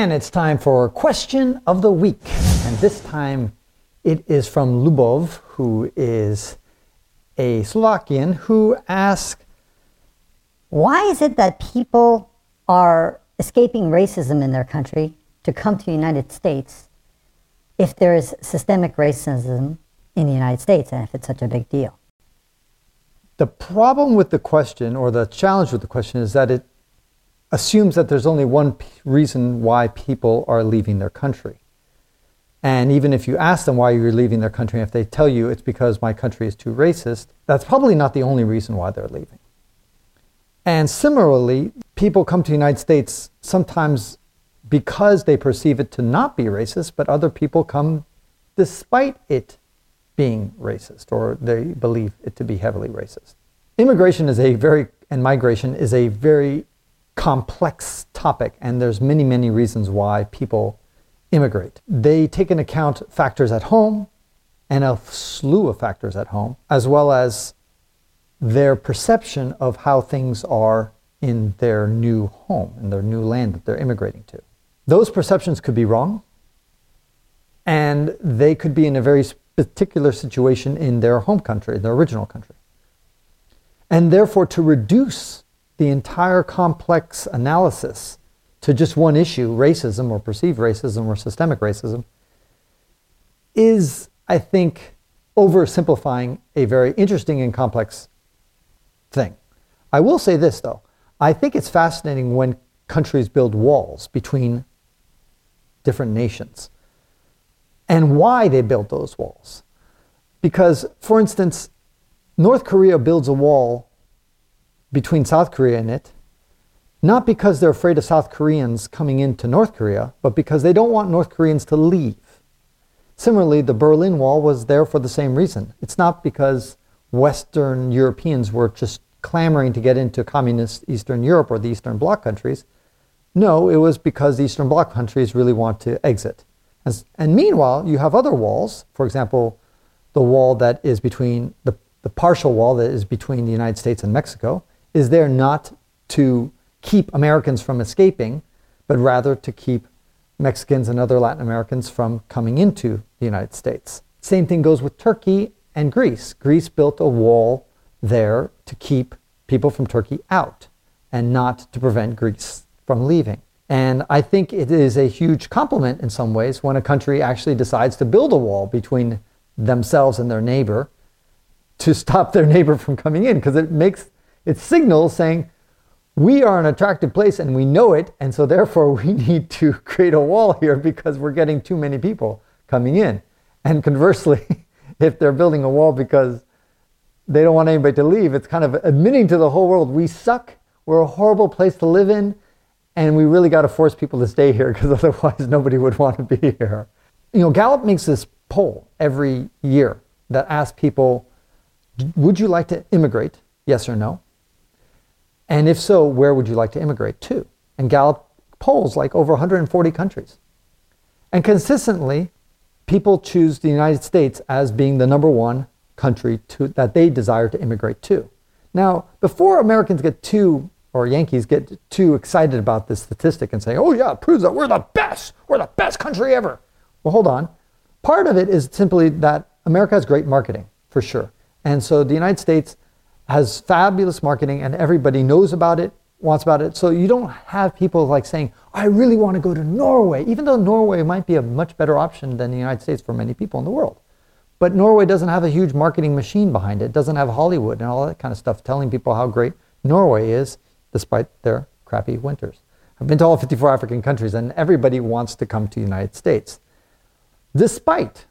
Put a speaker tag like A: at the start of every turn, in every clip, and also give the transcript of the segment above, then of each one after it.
A: And it's time for question of the week. And this time it is from Lubov, who is a Slovakian, who asks
B: Why is it that people are escaping racism in their country to come to the United States if there is systemic racism in the United States and if it's such a big deal?
A: The problem with the question, or the challenge with the question, is that it assumes that there's only one p- reason why people are leaving their country. And even if you ask them why you're leaving their country, if they tell you it's because my country is too racist, that's probably not the only reason why they're leaving. And similarly, people come to the United States sometimes because they perceive it to not be racist, but other people come despite it being racist or they believe it to be heavily racist. Immigration is a very, and migration is a very complex topic, and there's many, many reasons why people immigrate. They take into account factors at home and a slew of factors at home, as well as their perception of how things are in their new home, in their new land that they're immigrating to. Those perceptions could be wrong, and they could be in a very particular situation in their home country, their original country. And therefore, to reduce the entire complex analysis to just one issue, racism or perceived racism or systemic racism, is, I think, oversimplifying a very interesting and complex thing. I will say this, though. I think it's fascinating when countries build walls between different nations and why they build those walls. Because, for instance, North Korea builds a wall between South Korea and it, not because they're afraid of South Koreans coming into North Korea, but because they don't want North Koreans to leave. Similarly, the Berlin Wall was there for the same reason. It's not because Western Europeans were just clamoring to get into communist Eastern Europe or the Eastern Bloc countries. No, it was because the Eastern Bloc countries really want to exit. As, and meanwhile, you have other walls, for example, the wall that is between, the, the partial wall that is between the United States and Mexico, is there not to keep Americans from escaping, but rather to keep Mexicans and other Latin Americans from coming into the United States. Same thing goes with Turkey and Greece. Greece built a wall there to keep people from Turkey out and not to prevent Greece from leaving. And I think it is a huge compliment in some ways when a country actually decides to build a wall between themselves and their neighbor to stop their neighbor from coming in because it makes it signals saying we are an attractive place and we know it and so therefore we need to create a wall here because we're getting too many people coming in and conversely if they're building a wall because they don't want anybody to leave it's kind of admitting to the whole world we suck we're a horrible place to live in and we really got to force people to stay here because otherwise nobody would want to be here. You know, Gallup makes this poll every year that asks people, would you like to immigrate? Yes or no? And if so, where would you like to immigrate to? And Gallup polls like over 140 countries. And consistently, people choose the United States as being the number one country to, that they desire to immigrate to. Now, before Americans get too or Yankees get too excited about this statistic and say, oh, yeah, it proves that we're the best. We're the best country ever. Well, hold on. Part of it is simply that America has great marketing, for sure. And so the United States has fabulous marketing and everybody knows about it, wants about it. So you don't have people like saying, I really want to go to Norway, even though Norway might be a much better option than the United States for many people in the world. But Norway doesn't have a huge marketing machine behind it. Doesn't have Hollywood and all that kind of stuff telling people how great Norway is despite their crappy winters. I've been to all 54 African countries, and everybody wants to come to the United States, despite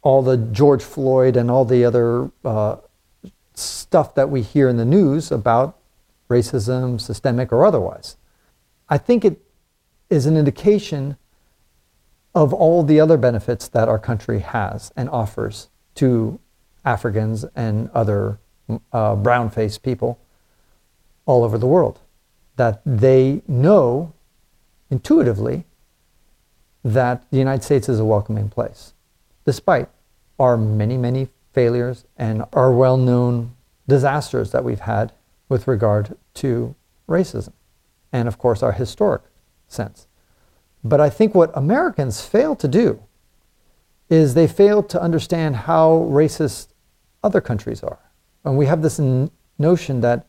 A: all the George Floyd and all the other uh, stuff that we hear in the news about racism, systemic or otherwise. I think it is an indication of all the other benefits that our country has and offers to Africans and other uh, brown faced people all over the world. That they know intuitively that the United States is a welcoming place, despite our many, many failures and our well known disasters that we've had with regard to racism, and of course, our historic sense. But I think what Americans fail to do is they fail to understand how racist other countries are. And we have this n- notion that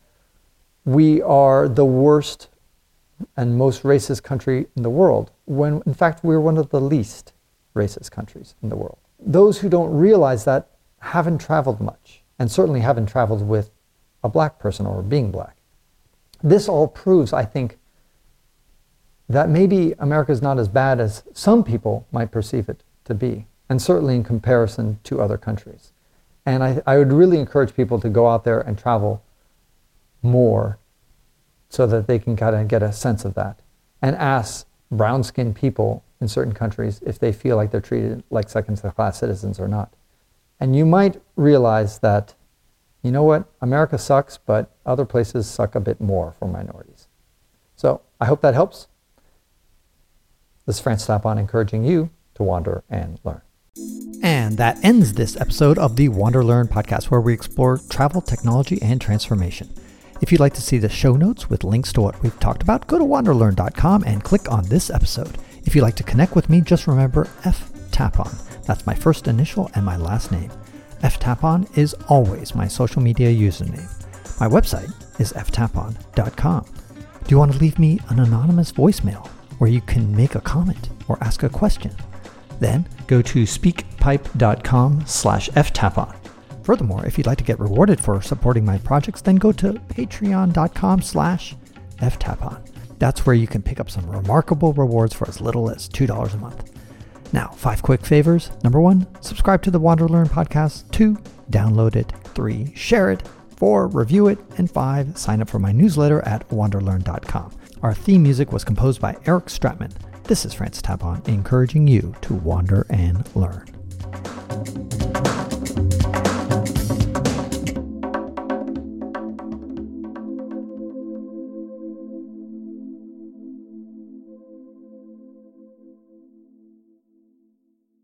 A: we are the worst and most racist country in the world, when in fact we're one of the least racist countries in the world. Those who don't realize that haven't traveled much, and certainly haven't traveled with a black person or being black. This all proves, I think, that maybe America is not as bad as some people might perceive it to be, and certainly in comparison to other countries. And I, I would really encourage people to go out there and travel more so that they can kind of get a sense of that and ask brown skinned people in certain countries if they feel like they're treated like second class citizens or not. And you might realize that, you know what, America sucks, but other places suck a bit more for minorities. So I hope that helps. This is Francis Tapon encouraging you to wander and learn.
C: And that ends this episode of the Wander Learn podcast, where we explore travel, technology, and transformation. If you'd like to see the show notes with links to what we've talked about, go to wanderlearn.com and click on this episode. If you'd like to connect with me, just remember F Tapon. That's my first initial and my last name. F Tapon is always my social media username. My website is ftapon.com. Do you want to leave me an anonymous voicemail where you can make a comment or ask a question? Then go to speakpipe.com slash ftapon. Furthermore, if you'd like to get rewarded for supporting my projects, then go to patreon.com slash ftapon. That's where you can pick up some remarkable rewards for as little as $2 a month. Now, five quick favors. Number one, subscribe to the Wander Learn podcast. Two, download it. Three, share it. Four, review it. And five, sign up for my newsletter at wanderlearn.com. Our theme music was composed by Eric Stratman. This is Francis Tapon, encouraging you to wander and learn.